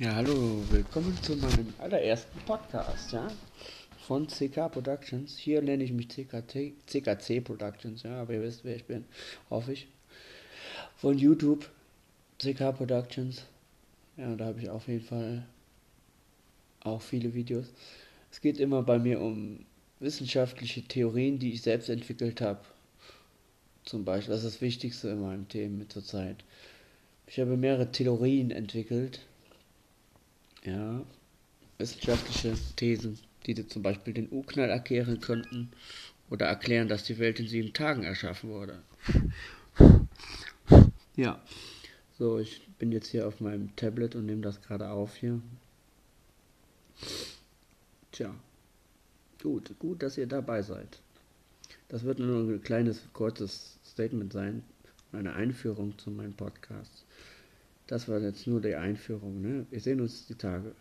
Ja, hallo, willkommen zu meinem allerersten Podcast, ja, von CK Productions. Hier nenne ich mich CKT, CKC Productions, ja, aber ihr wisst, wer ich bin, hoffe ich. Von YouTube, CK Productions. Ja, da habe ich auf jeden Fall auch viele Videos. Es geht immer bei mir um wissenschaftliche Theorien, die ich selbst entwickelt habe. Zum Beispiel, das ist das Wichtigste in meinem Thema zurzeit. Ich habe mehrere Theorien entwickelt ja, wissenschaftliche Thesen, die zum Beispiel den U-Knall erklären könnten oder erklären, dass die Welt in sieben Tagen erschaffen wurde. Ja, so, ich bin jetzt hier auf meinem Tablet und nehme das gerade auf hier. Tja, gut, gut, dass ihr dabei seid. Das wird nur ein kleines, kurzes Statement sein, eine Einführung zu meinem Podcast. Das war jetzt nur die Einführung. Ne? Wir sehen uns die Tage.